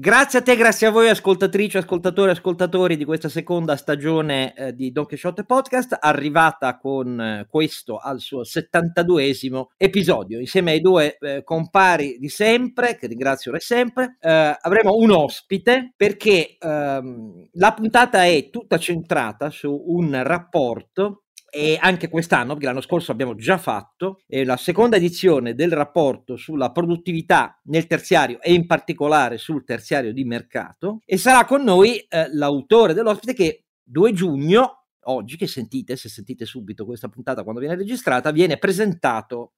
Grazie a te, grazie a voi ascoltatrici, ascoltatori, ascoltatori di questa seconda stagione eh, di Don Quixote Podcast, arrivata con eh, questo al suo 72esimo episodio, insieme ai due eh, compari di sempre, che ringrazio sempre, eh, avremo un ospite perché ehm, la puntata è tutta centrata su un rapporto e anche quest'anno, perché l'anno scorso abbiamo già fatto, eh, la seconda edizione del rapporto sulla produttività nel terziario e in particolare sul terziario di mercato e sarà con noi eh, l'autore dell'ospite che 2 giugno, oggi che sentite, se sentite subito questa puntata quando viene registrata, viene presentato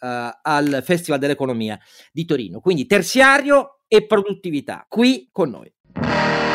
Uh, al Festival dell'Economia di Torino. Quindi terziario e produttività qui con noi.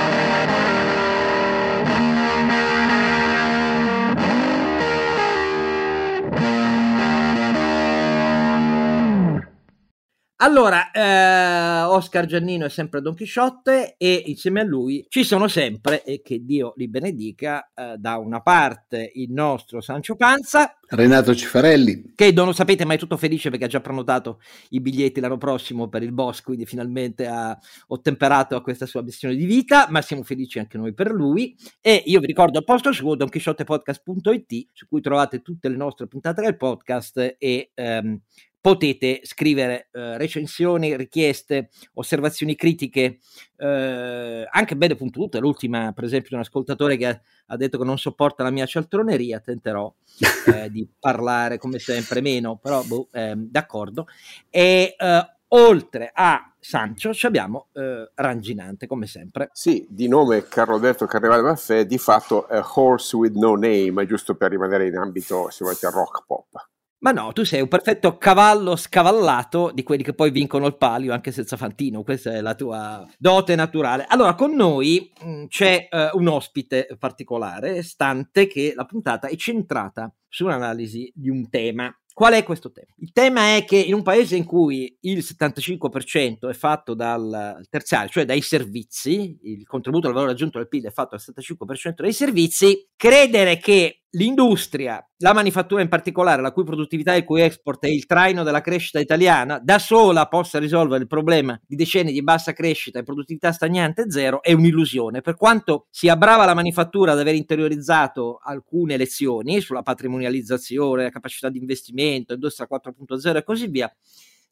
Allora, eh, Oscar Giannino è sempre Don Chisciotte e insieme a lui ci sono sempre, e che Dio li benedica, eh, da una parte il nostro Sancio Panza. Renato Cifarelli. Che non lo sapete, ma è tutto felice perché ha già prenotato i biglietti l'anno prossimo per il boss, quindi finalmente ha ottemperato a questa sua missione di vita, ma siamo felici anche noi per lui. E io vi ricordo al posto suo donchisciottepodcast.it, su cui trovate tutte le nostre puntate del podcast e... Ehm, potete scrivere eh, recensioni, richieste, osservazioni critiche, eh, anche belle puntute. L'ultima, per esempio, di un ascoltatore che ha, ha, detto che non sopporta la mia cialtroneria. Tenterò eh, di parlare come sempre meno, però boh, ehm, d'accordo. E eh, oltre a Sancho abbiamo eh, Ranginante come sempre. Sì, di nome Carlo Alberto Carnevale Maffè, di fatto Horse with No Name, giusto per rimanere in ambito, se volete, rock pop. Ma no, tu sei un perfetto cavallo scavallato di quelli che poi vincono il palio anche senza fantino, questa è la tua dote naturale. Allora, con noi mh, mm, c'è uh, un ospite particolare, stante che la puntata è centrata sull'analisi di un tema Qual è questo tema? Il tema è che in un paese in cui il 75% è fatto dal terziario, cioè dai servizi, il contributo al valore aggiunto del PIL è fatto al 75% dai servizi, credere che l'industria, la manifattura in particolare, la cui produttività e il cui export è il traino della crescita italiana, da sola possa risolvere il problema di decenni di bassa crescita e produttività stagnante zero, è un'illusione. Per quanto sia brava la manifattura ad aver interiorizzato alcune lezioni sulla patrimonializzazione, la capacità di investimento, industria 4.0 e così via,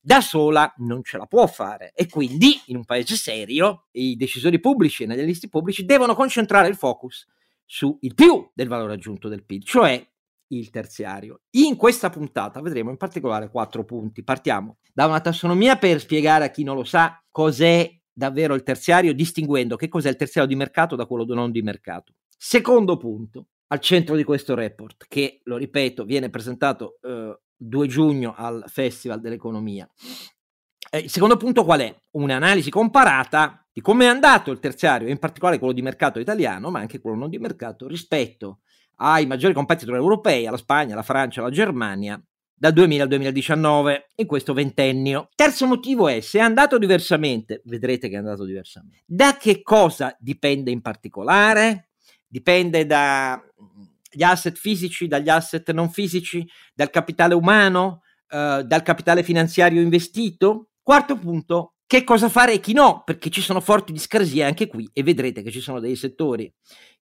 da sola non ce la può fare e quindi in un paese serio i decisori pubblici e negli analisti pubblici devono concentrare il focus sul più del valore aggiunto del PIL, cioè il terziario. In questa puntata vedremo in particolare quattro punti. Partiamo da una tassonomia per spiegare a chi non lo sa cos'è davvero il terziario, distinguendo che cos'è il terziario di mercato da quello non di mercato. Secondo punto, al centro di questo report, che lo ripeto, viene presentato eh, 2 giugno al Festival dell'Economia. Eh, il secondo punto qual è? Un'analisi comparata di come è andato il terziario, in particolare quello di mercato italiano, ma anche quello non di mercato, rispetto ai maggiori competitor europei, alla Spagna, alla Francia, alla Germania, dal 2000 al 2019, in questo ventennio. Terzo motivo è, se è andato diversamente, vedrete che è andato diversamente. Da che cosa dipende in particolare? Dipende dagli asset fisici, dagli asset non fisici, dal capitale umano, eh, dal capitale finanziario investito? Quarto punto, che cosa fare e chi no, perché ci sono forti discrasie anche qui e vedrete che ci sono dei settori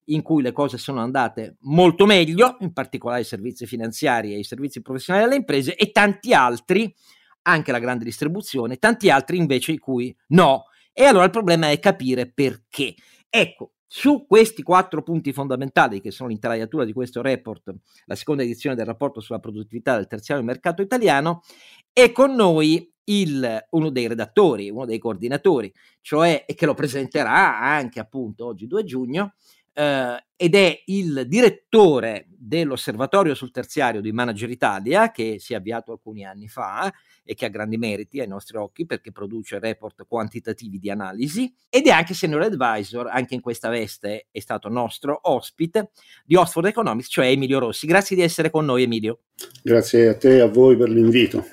in cui le cose sono andate molto meglio, in particolare i servizi finanziari e i servizi professionali alle imprese e tanti altri, anche la grande distribuzione, tanti altri invece in cui no. E allora il problema è capire perché. Ecco, su questi quattro punti fondamentali, che sono l'intelaiatura di questo report, la seconda edizione del rapporto sulla produttività del terziario mercato italiano, è con noi il, uno dei redattori, uno dei coordinatori, cioè e che lo presenterà anche appunto oggi 2 giugno, eh, ed è il direttore dell'osservatorio sul terziario di Manager Italia che si è avviato alcuni anni fa e che ha grandi meriti ai nostri occhi perché produce report quantitativi di analisi ed è anche senior advisor, anche in questa veste è stato nostro ospite di Oxford Economics, cioè Emilio Rossi. Grazie di essere con noi Emilio. Grazie a te e a voi per l'invito.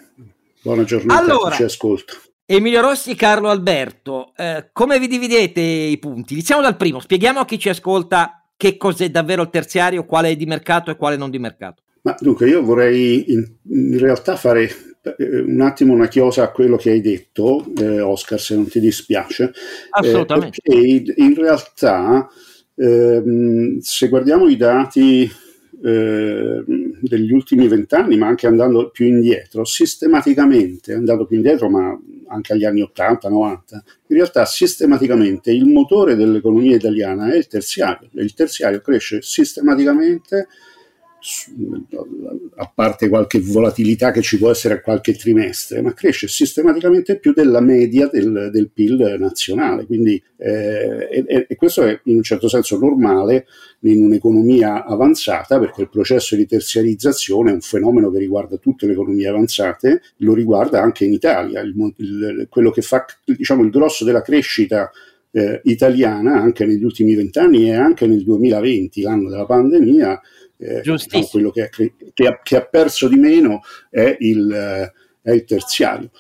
Buona giornata allora, a chi ci ascolta. Emilio Rossi e Carlo Alberto, eh, come vi dividete i punti? Iniziamo dal primo, spieghiamo a chi ci ascolta che cos'è davvero il terziario, quale è di mercato e quale non di mercato. Ma dunque io vorrei in, in realtà fare eh, un attimo una chiosa a quello che hai detto, eh, Oscar, se non ti dispiace. Eh, Assolutamente. perché in realtà, ehm, se guardiamo i dati eh, degli ultimi vent'anni, ma anche andando più indietro, sistematicamente, andando più indietro, ma anche agli anni 80, 90, in realtà sistematicamente il motore dell'economia italiana è il terziario. Il terziario cresce sistematicamente a parte qualche volatilità che ci può essere a qualche trimestre, ma cresce sistematicamente più della media del, del PIL nazionale. Quindi, eh, e, e, questo è in un certo senso normale in un'economia avanzata, perché il processo di terziarizzazione è un fenomeno che riguarda tutte le economie avanzate, lo riguarda anche in Italia. Il, il, quello che fa diciamo, il grosso della crescita eh, italiana anche negli ultimi vent'anni e anche nel 2020, l'anno della pandemia, eh, diciamo, quello che, che, ha, che, ha, perso di meno è il, eh, è il terziario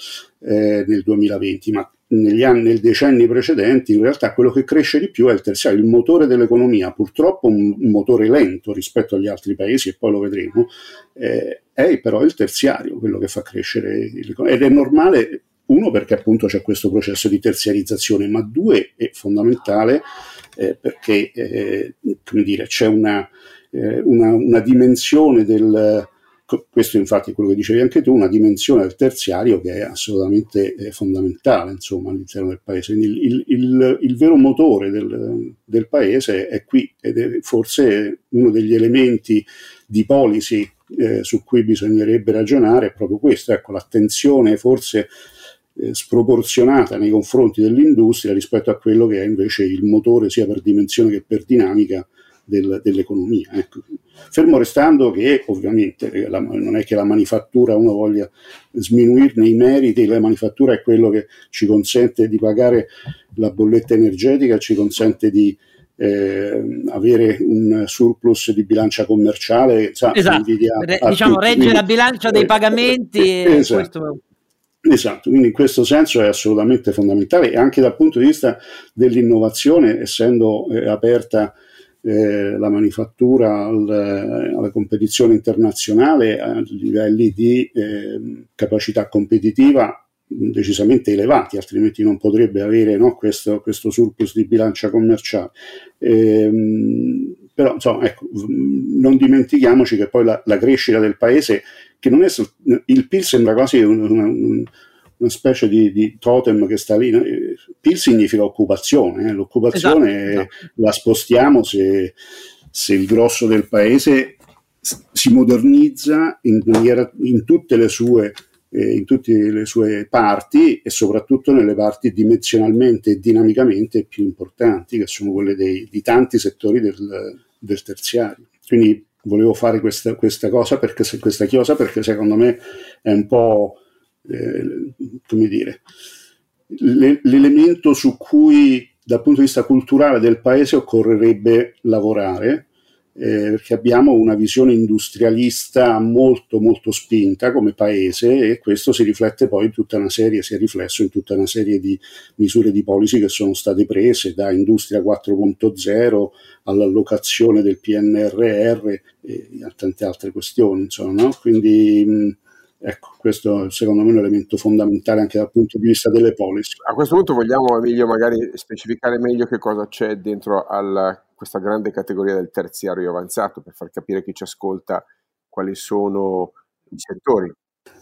eh, nel 2020, ma negli anni, nei decenni precedenti in realtà quello che cresce di più è il terziario, il motore dell'economia, purtroppo un, un motore lento rispetto agli altri paesi e poi lo vedremo, eh, è però il terziario quello che fa crescere l'economia. Ed è normale uno perché appunto c'è questo processo di terziarizzazione, ma due è fondamentale eh, perché eh, come dire, c'è una, eh, una, una, dimensione del, questo infatti è quello che dicevi anche tu, una dimensione del terziario che è assolutamente eh, fondamentale insomma, all'interno del paese. Quindi il, il, il vero motore del, del, paese è qui ed è forse uno degli elementi di policy eh, su cui bisognerebbe ragionare è proprio questo, ecco, l'attenzione forse eh, sproporzionata nei confronti dell'industria rispetto a quello che è invece il motore sia per dimensione che per dinamica del, dell'economia. Ecco. Fermo restando che ovviamente la, non è che la manifattura uno voglia sminuirne i meriti, la manifattura è quello che ci consente di pagare la bolletta energetica, ci consente di eh, avere un surplus di bilancia commerciale. Sa, esatto, Re, diciamo regge la bilancia dei eh, pagamenti. Eh, esatto. Questo... Esatto, quindi in questo senso è assolutamente fondamentale e anche dal punto di vista dell'innovazione, essendo eh, aperta eh, la manifattura al, alla competizione internazionale a livelli di eh, capacità competitiva decisamente elevati, altrimenti non potrebbe avere no, questo, questo, surplus di bilancia commerciale. Ehm, però insomma, ecco, non dimentichiamoci che poi la, la, crescita del paese, che non è il PIL sembra quasi una, una, una specie di, di, totem che sta lì. PIL significa occupazione, eh? l'occupazione esatto, la spostiamo se, se, il grosso del paese si modernizza in, maniera, in tutte le sue eh, in tutte le sue parti e soprattutto nelle parti dimensionalmente e dinamicamente più importanti, che sono quelle dei, di tanti settori del, del terziario. Quindi volevo fare questa, questa cosa perché, questa chiosa perché secondo me è un po' eh, come dire, le, l'elemento su cui dal punto di vista culturale del paese occorrerebbe lavorare, eh, perché abbiamo una visione industrialista molto molto spinta come paese e questo si riflette poi in tutta una serie, si è riflesso in tutta una serie di misure di policy che sono state prese da Industria 4.0 all'allocazione del PNRR e a tante altre questioni, insomma, no? quindi mh, Ecco, questo secondo me è un elemento fondamentale anche dal punto di vista delle policy. A questo punto vogliamo, Emilio, magari specificare meglio che cosa c'è dentro a questa grande categoria del terziario avanzato per far capire chi ci ascolta quali sono i settori.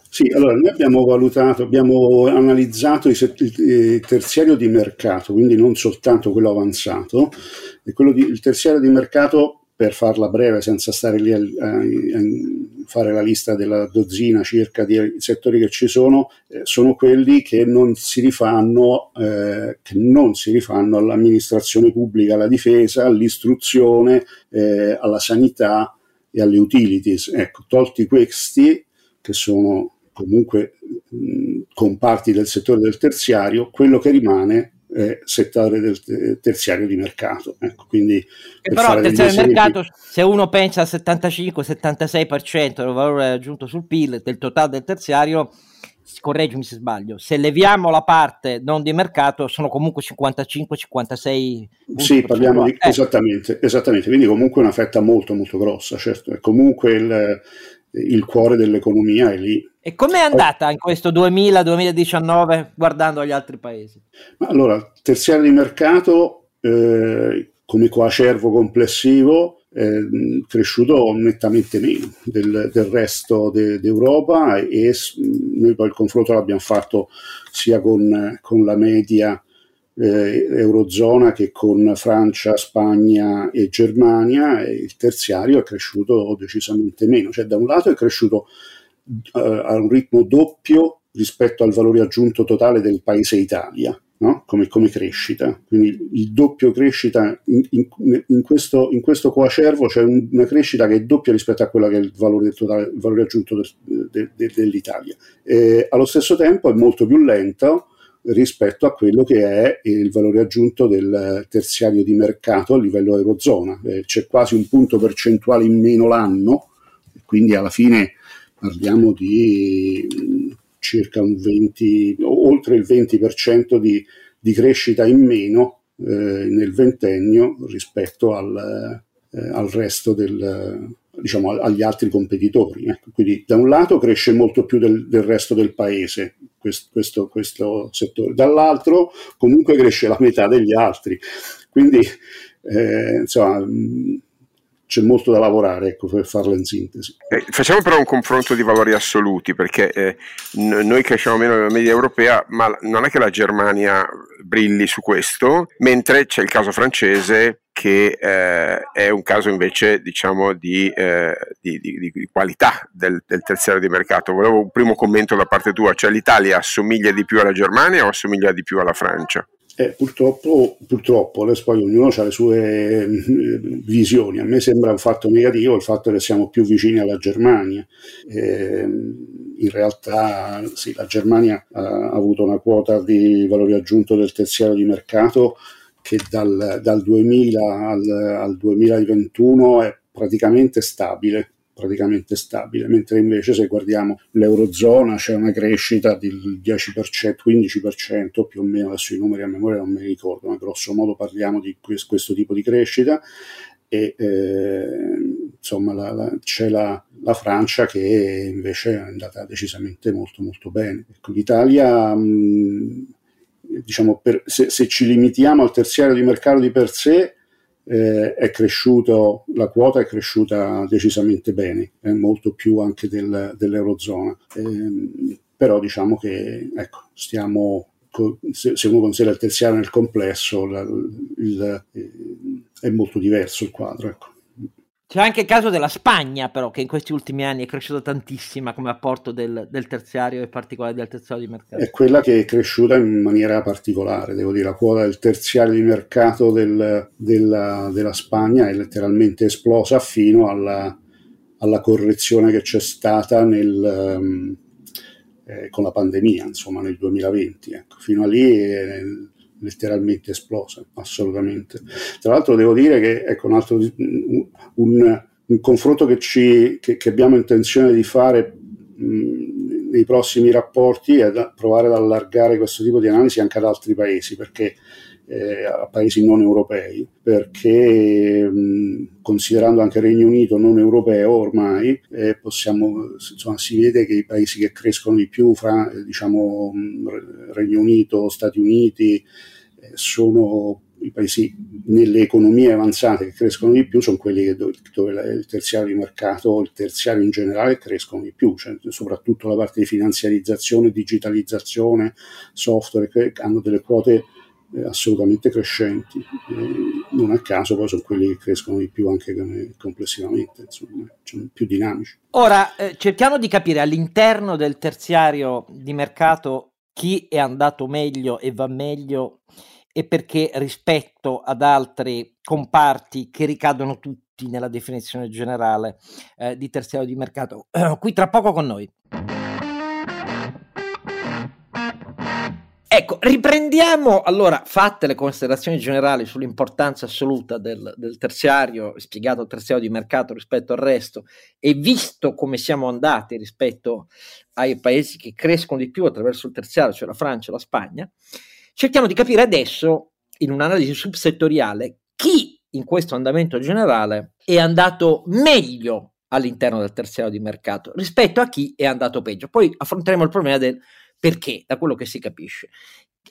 Sì, allora noi abbiamo valutato, abbiamo analizzato il, terziario di mercato, quindi non soltanto quello avanzato, e quello di, il terziario di mercato per farla breve senza stare lì a, a, a fare la lista della dozzina circa di settori che ci sono, eh, sono quelli che non si rifanno, eh, che non si rifanno all'amministrazione pubblica, alla difesa, all'istruzione, eh, alla sanità e alle utilities. Ecco, tolti questi, che sono comunque mh, comparti del settore del terziario, quello che rimane eh, settore del terziario di mercato. Ecco, quindi per però il terziario di mercato, se uno pensa al 75-76% del valore aggiunto sul PIL del totale del terziario, correggimi se sbaglio, se leviamo la parte non di mercato sono comunque 55-56 Sì, parliamo di, eh. esattamente, esattamente, quindi comunque una fetta molto molto grossa, certo, è comunque il, il cuore dell'economia è lì. E com'è andata in questo 2000-2019 guardando gli altri paesi? Ma allora, terziario di mercato eh, come coacervo complessivo è cresciuto nettamente meno del, del resto de, d'Europa e noi poi il confronto l'abbiamo fatto sia con, con la media eh, Eurozona che con Francia, Spagna e Germania e il terziario è cresciuto decisamente meno, cioè da un lato è cresciuto a un ritmo doppio rispetto al valore aggiunto totale del paese Italia. No? Come, come, crescita, quindi il doppio crescita in, in, in, questo, in questo coacervo c'è un, una crescita che è doppia rispetto a quella che è il valore, totale, il valore aggiunto del, de, de, dell'Italia. E allo stesso tempo è molto più lento rispetto a quello che è il valore aggiunto del terziario di mercato a livello eurozona. Eh, c'è quasi un punto percentuale in meno l'anno, quindi alla fine parliamo di mm, circa un 20, oltre il 20% di, di crescita in meno eh, nel ventennio rispetto al, eh, al resto del, diciamo, agli altri competitori. Ecco. Quindi da un lato cresce molto più del, del resto del paese questo, questo, questo, settore, dall'altro comunque cresce la metà degli altri. Quindi eh, insomma c'è molto da lavorare ecco, per farla in sintesi. Eh, facciamo però un confronto di valori assoluti, perché eh, noi cresciamo meno della media europea, ma non è che la Germania brilli su questo, mentre c'è il caso francese che eh, è un caso invece diciamo di, eh, di, di, di qualità del, del, terziario di mercato. Volevo un primo commento da parte tua, cioè l'Italia assomiglia di più alla Germania o assomiglia di più alla Francia? Eh, purtroppo, purtroppo adesso poi ognuno ha le sue eh, visioni. A me sembra un fatto negativo il fatto che siamo più vicini alla Germania. Eh, in realtà sì, la Germania ha avuto una quota di valore aggiunto del terziario di mercato che dal, dal 2000 al, al 2021 è praticamente stabile praticamente stabile, mentre invece se guardiamo l'Eurozona c'è una crescita del 10%, 15% più o meno, adesso i numeri a memoria non me li ricordo, ma grosso modo parliamo di questo, questo tipo di crescita e eh, insomma la, la, c'è la, la, Francia che invece è andata decisamente molto molto bene. Ecco, L'Italia, mh, diciamo, per, se, se ci limitiamo al terziario di mercato di per sé, eh, è cresciuto, la quota è cresciuta decisamente bene, eh, molto più anche del, dell'Eurozona. Eh, però diciamo che ecco, stiamo, se, uno considera il terziario nel complesso, la, il, eh, è molto diverso il quadro. Ecco. C'è anche il caso della Spagna, però, che in questi ultimi anni è cresciuta tantissima come apporto del, del terziario, in particolare del terziario di mercato. È quella che è cresciuta in maniera particolare, devo dire, la quota del terziario di mercato del, della, della, Spagna è letteralmente esplosa fino alla, alla correzione che c'è stata nel, um, eh, con la pandemia, insomma, nel 2020. Ecco. Fino a lì... Eh, letteralmente esplosa, assolutamente. Tra l'altro devo dire che ecco, un, altro, un, un, confronto che, ci, che, che, abbiamo intenzione di fare mh, nei prossimi rapporti è da provare ad allargare questo tipo di analisi anche ad altri paesi, perché eh, a paesi non europei, perché mh, considerando anche il Regno Unito non europeo ormai, eh, possiamo, insomma, si vede che i paesi che crescono di più, fra, diciamo, mh, Regno Unito, Stati Uniti, eh, sono i paesi nelle economie avanzate che crescono di più sono quelli dove, dove, il terziario di mercato, il terziario in generale crescono di più, cioè, soprattutto la parte di finanziarizzazione, digitalizzazione, software, che hanno delle quote eh, assolutamente crescenti. Eh, non a caso poi sono quelli che crescono di più anche complessivamente, insomma, cioè più dinamici. Ora eh, cerchiamo di capire all'interno del terziario di mercato chi è andato meglio e va meglio e perché rispetto ad altri comparti che ricadono tutti nella definizione generale eh, di terziario di mercato. qui tra poco con noi. Ecco, riprendiamo allora, fatte le considerazioni generali sull'importanza assoluta del, del, terziario, spiegato il terziario di mercato rispetto al resto, e visto come siamo andati rispetto ai paesi che crescono di più attraverso il terziario, cioè la Francia e la Spagna, cerchiamo di capire adesso, in un'analisi subsettoriale, chi in questo andamento generale è andato meglio all'interno del terziario di mercato rispetto a chi è andato peggio. Poi affronteremo il problema del perché, da quello che si capisce.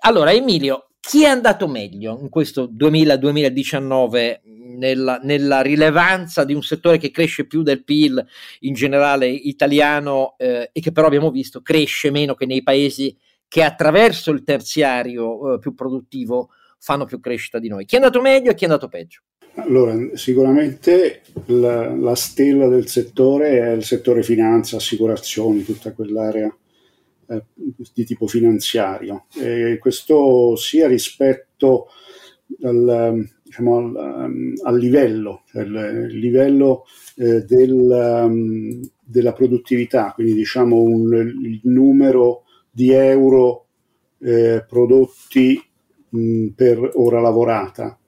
Allora, Emilio, chi è andato meglio in questo 2000-2019 nella, nella, rilevanza di un settore che cresce più del PIL in generale italiano eh, e che però abbiamo visto cresce meno che nei paesi che attraverso il terziario eh, più produttivo fanno più crescita di noi. Chi è andato meglio e chi è andato peggio? Allora, sicuramente la, la stella del settore è il settore finanza, assicurazioni, tutta quell'area eh, di tipo finanziario. E questo sia rispetto al, diciamo, al, al livello, cioè il, il livello eh, del, della produttività, quindi diciamo un, il numero di euro eh, prodotti mh, per ora lavorata.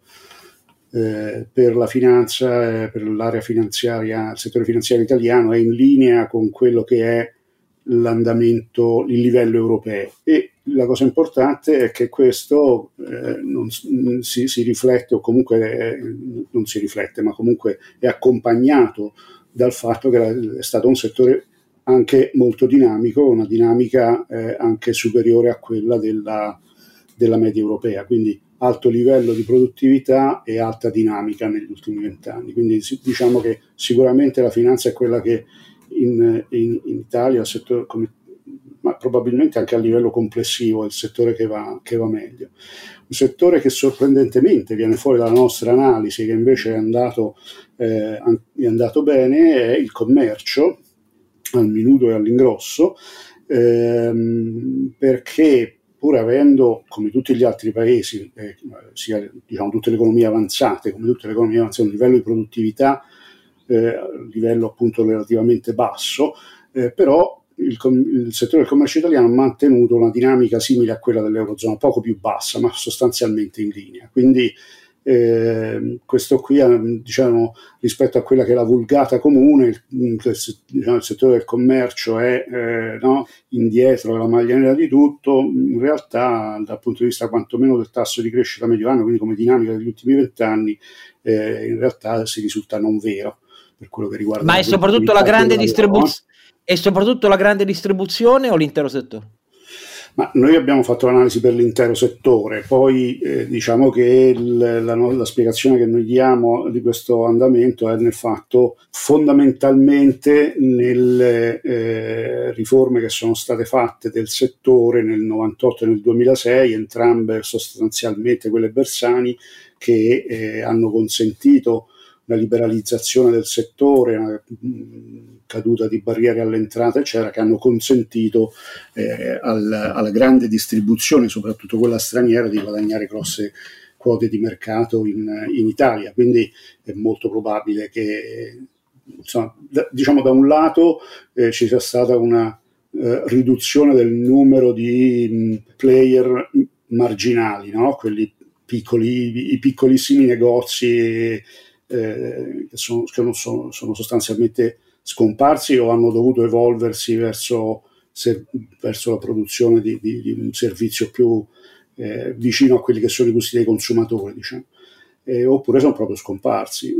Eh, per la finanza, eh, per l'area finanziaria, il settore finanziario italiano è in linea con quello che è l'andamento, il livello europeo. E la cosa importante è che questo eh, non si, si, riflette, o comunque eh, non si riflette, ma comunque è accompagnato dal fatto che è stato un settore anche molto dinamico, una dinamica eh, anche superiore a quella della, della media europea, quindi alto livello di produttività e alta dinamica negli ultimi vent'anni. Quindi diciamo che sicuramente la finanza è quella che in, in, in Italia, settore, come, ma probabilmente anche a livello complessivo, è il settore che va, che va meglio. Un settore che sorprendentemente viene fuori dalla nostra analisi, che invece è andato, eh, è andato bene, è il commercio, al minuto e all'ingrosso, ehm, perché pur avendo, come tutti gli altri paesi, eh, sia diciamo, tutte le economie avanzate, come tutte le economie avanzate, un livello di produttività eh, a livello appunto relativamente basso, eh, però il, il, settore del commercio italiano ha mantenuto una dinamica simile a quella dell'Eurozona, poco più bassa, ma sostanzialmente in linea. Quindi eh, questo qui, diciamo, rispetto a quella che è la vulgata comune, il, diciamo, il settore del commercio è eh, no, indietro, la maglia nera di tutto, in realtà dal punto di vista quantomeno del tasso di crescita medio anno, quindi come dinamica degli ultimi vent'anni, eh, in realtà si risulta non vero per quello che riguarda... Ma è soprattutto la grande distribuzione? E soprattutto la grande distribuzione o l'intero settore? Ma noi abbiamo fatto l'analisi per l'intero settore, poi eh, diciamo che il, la, la, spiegazione che noi diamo di questo andamento è nel fatto fondamentalmente nelle eh, riforme che sono state fatte del settore nel 98 e nel 2006, entrambe sostanzialmente quelle Bersani, che eh, hanno consentito la liberalizzazione del settore, una caduta di barriere all'entrata, eccetera, che hanno consentito eh, al, alla grande distribuzione, soprattutto quella straniera, di guadagnare grosse quote di mercato in, in Italia. Quindi è molto probabile che, insomma, da, diciamo da un lato eh, ci sia stata una eh, riduzione del numero di mh, player marginali, no? quelli piccoli, i piccolissimi negozi eh, che, sono, che sono, sono, sostanzialmente scomparsi o hanno dovuto evolversi verso, se, verso la produzione di, di, di, un servizio più eh, vicino a quelli che sono i gusti dei consumatori, diciamo. Eh, oppure sono proprio scomparsi,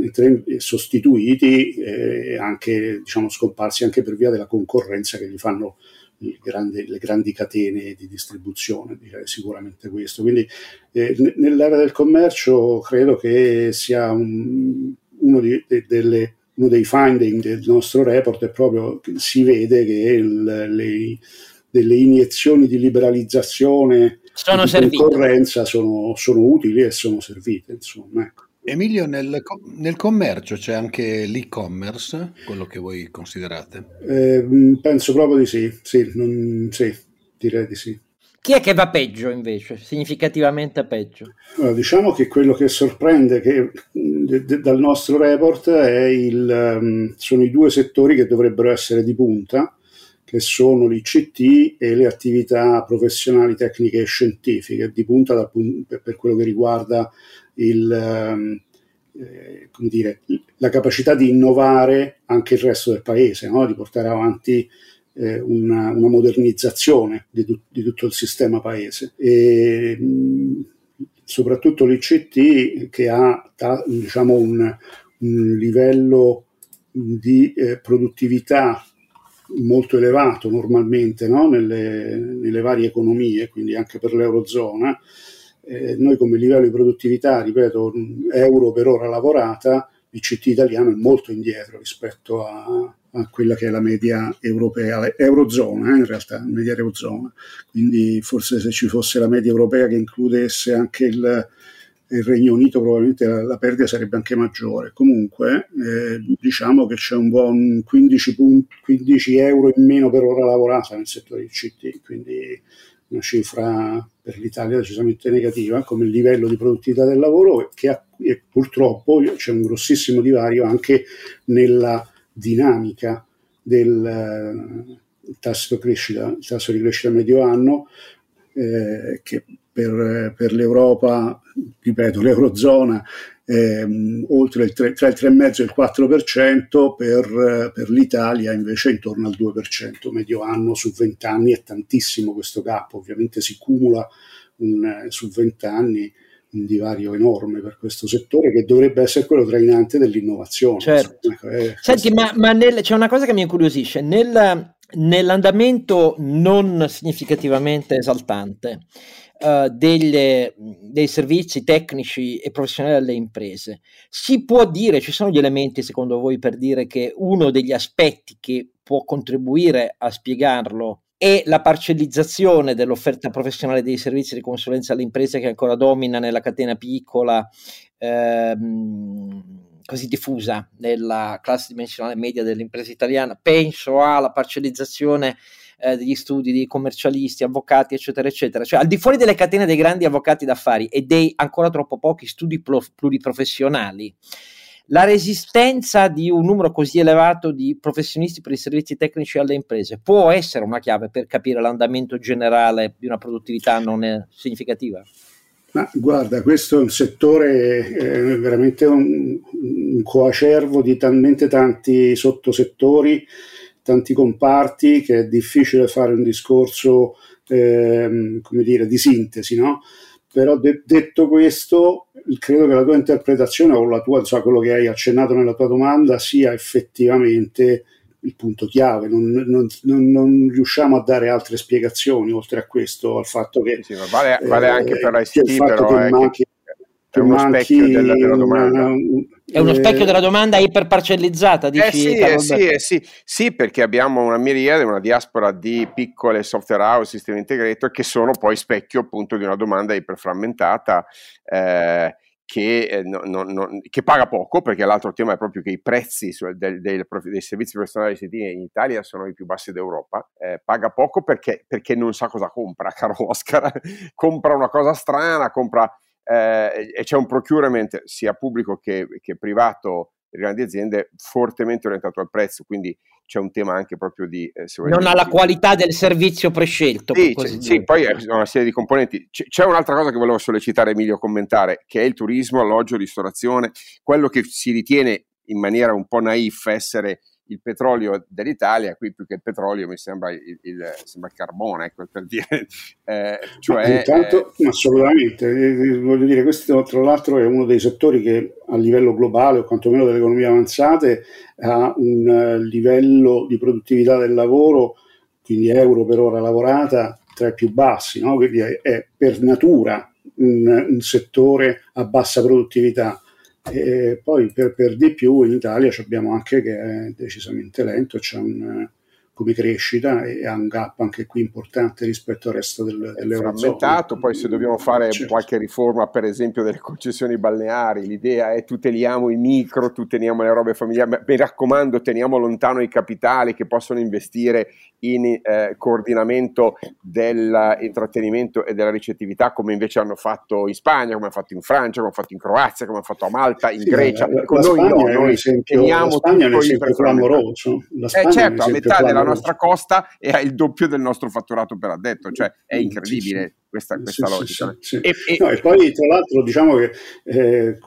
sostituiti eh, anche, diciamo, scomparsi anche per via della concorrenza che gli fanno grandi, le grandi catene di distribuzione, direi sicuramente questo. Quindi eh, nell'area del commercio credo che sia un, uno, di, de, delle, uno, dei finding del nostro report è proprio che si vede che il, le, delle iniezioni di liberalizzazione sono di concorrenza sono, sono, utili e sono servite. Insomma, ecco. Emilio, nel, nel, commercio c'è anche l'e-commerce, quello che voi considerate? Eh, penso proprio di sì, sì, non, sì, direi di sì. Chi è che va peggio invece, significativamente peggio? Allora, diciamo che quello che sorprende che, de, de, dal nostro report il, um, sono i due settori che dovrebbero essere di punta, che sono l'ICT e le attività professionali, tecniche e scientifiche, di punta dal, per quello che riguarda il, ehm, eh, dire, la capacità di innovare anche il resto del paese, no? di portare avanti eh, una, una, modernizzazione di, di, tutto il sistema paese. E, soprattutto l'ICT che ha ta, diciamo un, un livello di eh, produttività molto elevato normalmente no? nelle, nelle, varie economie, quindi anche per l'Eurozona. Eh, noi come livello di produttività, ripeto, euro per ora lavorata, il CT italiano è molto indietro rispetto a, a quella che è la media europea, eurozona eh, in realtà, media eurozona. Quindi forse se ci fosse la media europea che includesse anche il, il Regno Unito probabilmente la, la, perdita sarebbe anche maggiore. Comunque eh, diciamo che c'è un buon 15, punti, 15 euro in meno per ora lavorata nel settore del CT, quindi una cifra per l'Italia decisamente negativa come livello di produttività del lavoro che ha, purtroppo c'è un grossissimo divario anche nella dinamica del eh, tasso, crescita, il tasso di crescita medio anno eh, che per, per, l'Europa, ripeto, l'Eurozona ehm, oltre il 3, tra il 3,5 e il 4%, per, per l'Italia invece intorno al 2% medio anno su 20 anni, è tantissimo questo gap, ovviamente si cumula un, su 20 anni un divario enorme per questo settore che dovrebbe essere quello trainante dell'innovazione. Certo. Ecco, eh, Senti, ma, ma nel, c'è una cosa che mi incuriosisce, nel, nell'andamento non significativamente esaltante uh, degli, dei servizi tecnici e professionali alle imprese, si può dire, ci sono gli elementi secondo voi per dire che uno degli aspetti che può contribuire a spiegarlo è la parcellizzazione dell'offerta professionale dei servizi di consulenza alle imprese che ancora domina nella catena piccola, ehm, così diffusa nella classe dimensionale media dell'impresa italiana. Penso alla parcellizzazione eh, degli studi di commercialisti, avvocati, eccetera, eccetera. Cioè, al di fuori delle catene dei grandi avvocati d'affari e dei ancora troppo pochi studi pluriprofessionali, la resistenza di un numero così elevato di professionisti per i servizi tecnici alle imprese può essere una chiave per capire l'andamento generale di una produttività non significativa? Ma guarda, questo è un settore eh, veramente un, un coacervo di talmente tanti sottosettori tanti comparti che è difficile fare un discorso ehm, come dire, di sintesi, no? Però de- detto questo, credo che la tua interpretazione o la tua, insomma, quello che hai accennato nella tua domanda sia effettivamente il punto chiave, non, non, non, non, riusciamo a dare altre spiegazioni oltre a questo, al fatto che... Sì, vale, vale eh, anche per l'ICT, però... Che manchi, è uno specchio della, della domanda. Una, è uno specchio della domanda iperparcellizzata, dici? Eh sì, eh sì, eh sì, sì, perché abbiamo una miriade, una diaspora di piccole software house, sistemi integrator, che sono poi specchio appunto di una domanda iperframmentata eh, che, eh, no, no, no, che, paga poco, perché l'altro tema è proprio che i prezzi dei, dei, dei servizi professionali in Italia sono i più bassi d'Europa, eh, paga poco perché, perché non sa cosa compra, caro Oscar, compra una cosa strana, compra eh, e c'è un procurement sia pubblico che, che privato le grandi aziende fortemente orientato al prezzo, quindi c'è un tema anche proprio di... Eh, non alla qualità del servizio prescelto. Sì, sì poi sono una serie di componenti. C- c'è un'altra cosa che volevo sollecitare Emilio a commentare, che è il turismo, alloggio, ristorazione, quello che si ritiene in maniera un po' naif essere il petrolio dell'Italia, qui più che il petrolio mi sembra il, il, sembra il carbone, ecco, per dire. Eh, cioè, intanto, eh, assolutamente, eh, voglio dire, questo tra l'altro è uno dei settori che a livello globale o quantomeno delle economie avanzate ha un livello di produttività del lavoro, quindi euro per ora lavorata, tra i più bassi, no? quindi è, è per natura un, un settore a bassa produttività e poi per, per, di più in Italia abbiamo anche che è decisamente lento, c'è un, come crescita e ha un gap anche qui importante rispetto al resto del, dell'Eurozona. Poi se dobbiamo fare certo. qualche riforma per esempio delle concessioni balneari, l'idea è tuteliamo i micro, tuteliamo le robe familiari, mi raccomando teniamo lontano i capitali che possono investire in eh, coordinamento dell'intrattenimento e della ricettività come invece hanno fatto in Spagna, come hanno fatto in Francia, come hanno fatto in Croazia, come hanno fatto a Malta, in sì, Grecia. La, la, noi no, noi esempio, teniamo la Spagna è un esempio clamoroso. Eh, certo, a metà della nostra costa e ha il doppio del nostro fatturato per addetto, cioè è incredibile. Sì, sì questa, questa sì, logica. E, e... No, e, poi tra l'altro diciamo che eh,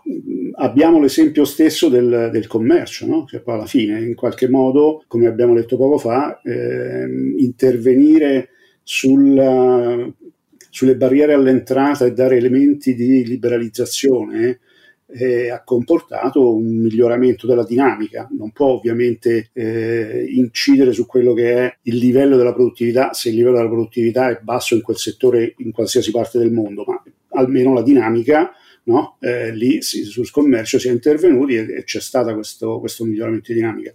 abbiamo l'esempio stesso del, del commercio, no? che poi alla fine in qualche modo, come abbiamo detto poco fa, eh, intervenire sulla, sulle barriere all'entrata e dare elementi di liberalizzazione eh, ha comportato un miglioramento della dinamica. Non può ovviamente eh, incidere su quello che è il livello della produttività, se il livello della produttività è basso in quel settore in qualsiasi parte del mondo, ma almeno la dinamica. No? Eh, lì sì, sul commercio si è intervenuti e, e c'è stato questo, questo miglioramento di dinamica.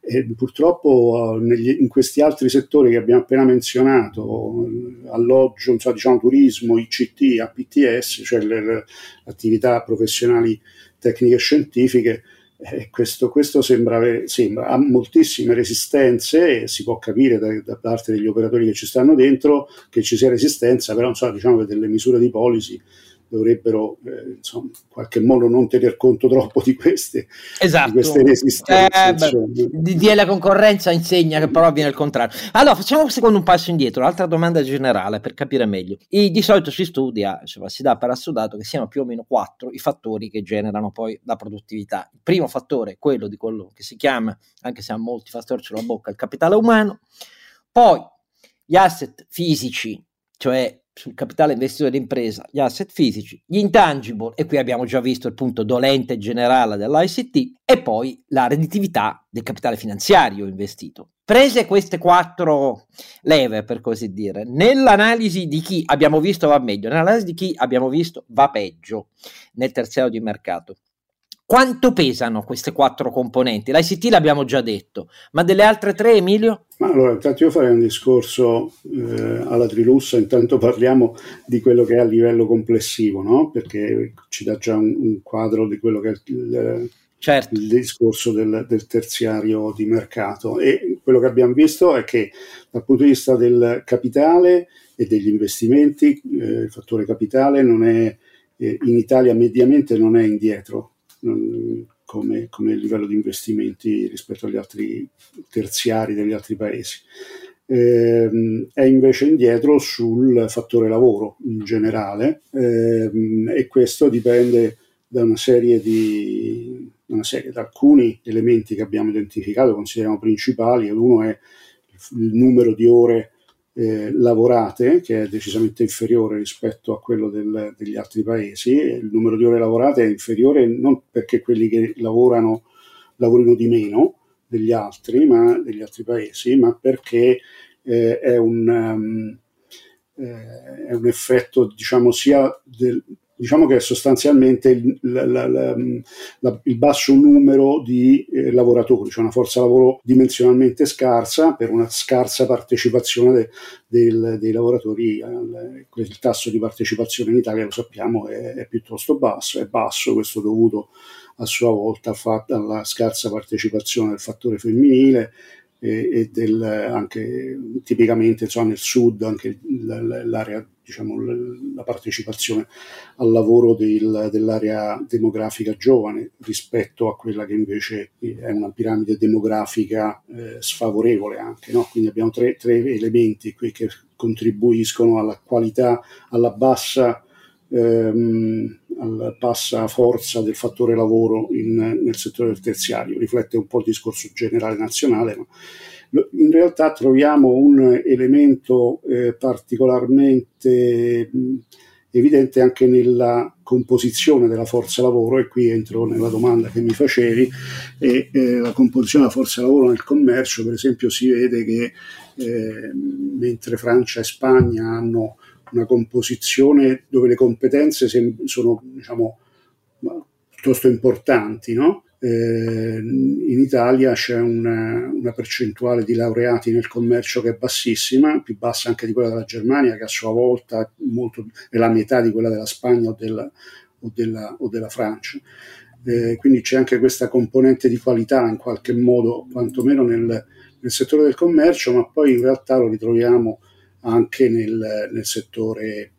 E purtroppo uh, negli, in questi altri settori che abbiamo appena menzionato, alloggio, so, diciamo, turismo, ICT, APTS, cioè le, le attività professionali tecniche e scientifiche, eh, questo, questo sembra, sembra, ha moltissime resistenze e si può capire da, da, parte degli operatori che ci stanno dentro che ci sia resistenza, però so, diciamo che delle misure di policy dovrebbero eh, insomma, in qualche modo non tener conto troppo di queste, esatto. di queste resistenze. Eh, di, la concorrenza insegna che però avviene il contrario. Allora facciamo un secondo un passo indietro, un'altra domanda generale per capire meglio. E di solito si studia, insomma, si dà per assodato che siano più o meno quattro i fattori che generano poi la produttività. Il primo fattore è quello di quello che si chiama, anche se ha molti fattori sulla bocca, il capitale umano, poi gli asset fisici, cioè sul capitale investito dell'impresa, gli asset fisici, gli intangible, e qui abbiamo già visto il punto dolente generale dell'ICT, e poi la redditività del capitale finanziario investito. Prese queste quattro leve, per così dire, nell'analisi di chi abbiamo visto va meglio, nell'analisi di chi abbiamo visto va peggio nel terziario di mercato. Quanto pesano queste quattro componenti? L'ICT l'abbiamo già detto, ma delle altre tre, Emilio? Ma allora, intanto io farei un discorso eh, alla Trilussa, intanto parliamo di quello che è a livello complessivo, no? perché ci dà già un, un quadro di quello che è il, certo. il discorso del, del, terziario di mercato. E quello che abbiamo visto è che dal punto di vista del capitale e degli investimenti, eh, il fattore capitale non è, eh, in Italia mediamente non è indietro come, come, livello di investimenti rispetto agli altri terziari degli altri paesi. Eh, è invece indietro sul fattore lavoro in generale eh, e questo dipende da una serie di una serie, da alcuni elementi che abbiamo identificato, consideriamo principali, uno è il numero di ore eh, lavorate, che è decisamente inferiore rispetto a quello del, degli altri paesi. Il numero di ore lavorate è inferiore non perché quelli che lavorano lavorino di meno degli altri, ma, degli altri paesi, ma perché eh, è, un, um, eh, è un effetto, diciamo, sia del, diciamo che è sostanzialmente il, la, la, la, il basso numero di eh, lavoratori, cioè una forza lavoro dimensionalmente scarsa per una scarsa partecipazione de, del, dei lavoratori. il tasso di partecipazione in Italia, lo sappiamo, è, è piuttosto basso, è basso, questo dovuto a sua volta alla scarsa partecipazione del fattore femminile e, e del, anche tipicamente insomma, nel sud anche l'area diciamo, la partecipazione al lavoro del, dell'area demografica giovane rispetto a quella che invece è una piramide demografica eh, sfavorevole anche. No? Quindi abbiamo tre, tre, elementi qui che contribuiscono alla qualità, alla bassa, ehm, alla bassa forza del fattore lavoro in, nel settore del terziario. Riflette un po' il discorso generale nazionale, ma in realtà troviamo un elemento eh, particolarmente mh, evidente anche nella composizione della forza lavoro e qui entro nella domanda che mi facevi e eh, la composizione della forza lavoro nel commercio per esempio si vede che eh, mentre Francia e Spagna hanno una composizione dove le competenze sono diciamo piuttosto importanti no? eh, in Italia c'è una, una, percentuale di laureati nel commercio che è bassissima, più bassa anche di quella della Germania, che a sua volta molto, è la metà di quella della Spagna o della, o della, o della Francia. Eh, quindi c'è anche questa componente di qualità in qualche modo, quantomeno nel, nel, settore del commercio, ma poi in realtà lo ritroviamo anche nel, nel settore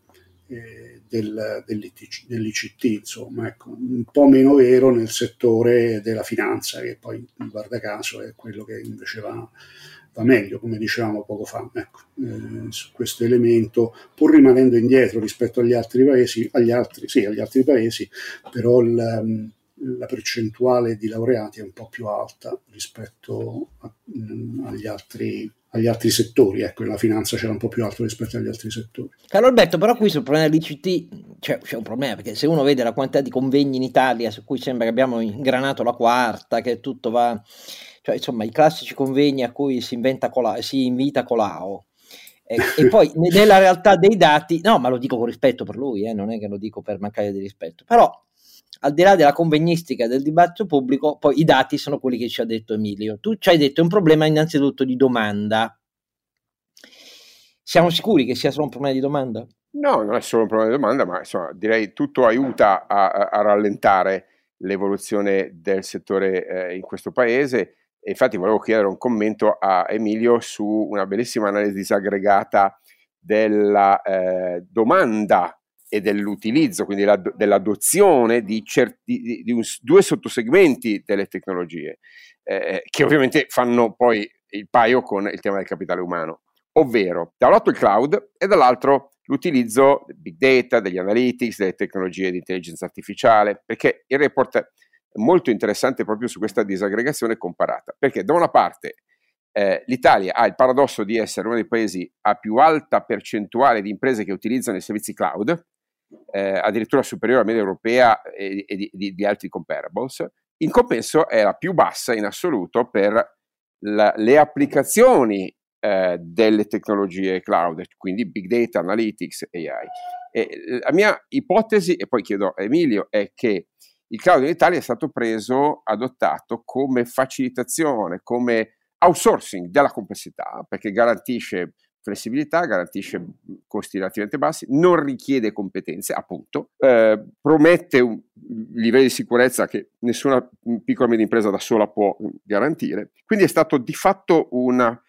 eh, del, dell'ICT, insomma, ecco, un po' meno vero nel settore della finanza, che poi, guarda caso, è quello che invece va, va meglio, come dicevamo poco fa. Ecco, eh, su questo elemento, pur rimanendo indietro rispetto agli altri paesi, agli altri, sì, agli altri paesi però il, la percentuale di laureati è un po' più alta rispetto a, mh, agli, altri, agli altri settori, ecco, la finanza c'era un po' più alto rispetto agli altri settori. Carlo Alberto, però qui sul problema dell'ICT cioè, c'è un problema, perché se uno vede la quantità di convegni in Italia, su cui sembra che abbiamo ingranato la quarta, che tutto va, cioè insomma i classici convegni a cui si, inventa Cola, si invita Colao, e, e, poi nella realtà dei dati, no, ma lo dico con rispetto per lui, eh, non è che lo dico per mancare di rispetto, però al di là della convegnistica del dibattito pubblico, poi i dati sono quelli che ci ha detto Emilio. Tu ci hai detto un problema innanzitutto di domanda. Siamo sicuri che sia solo un problema di domanda? No, non è solo un problema di domanda, ma insomma, direi tutto aiuta a, a rallentare l'evoluzione del settore eh, in questo paese. E infatti volevo chiedere un commento a Emilio su una bellissima analisi disaggregata della eh, domanda e dell'utilizzo, quindi la, dell'adozione di, certi, di, di un, due sottosegmenti delle tecnologie, eh, che ovviamente fanno poi il paio con il tema del capitale umano, ovvero da un lato il cloud e dall'altro l'utilizzo del big data, degli analytics, delle tecnologie di intelligenza artificiale, perché il report è molto interessante proprio su questa disaggregazione comparata, perché da una parte eh, l'Italia ha il paradosso di essere uno dei paesi a più alta percentuale di imprese che utilizzano i servizi cloud, eh, addirittura superiore alla media europea e, e di, di, di, altri comparables, in compenso è la più bassa in assoluto per la, le applicazioni eh, delle tecnologie cloud, quindi big data, analytics, AI. E la mia ipotesi, e poi chiedo a Emilio, è che il cloud in Italia è stato preso, adottato come facilitazione, come outsourcing della complessità, perché garantisce flessibilità, garantisce costi relativamente bassi, non richiede competenze, appunto, eh, promette un livello di sicurezza che nessuna piccola e media impresa da sola può garantire. Quindi è stato di fatto una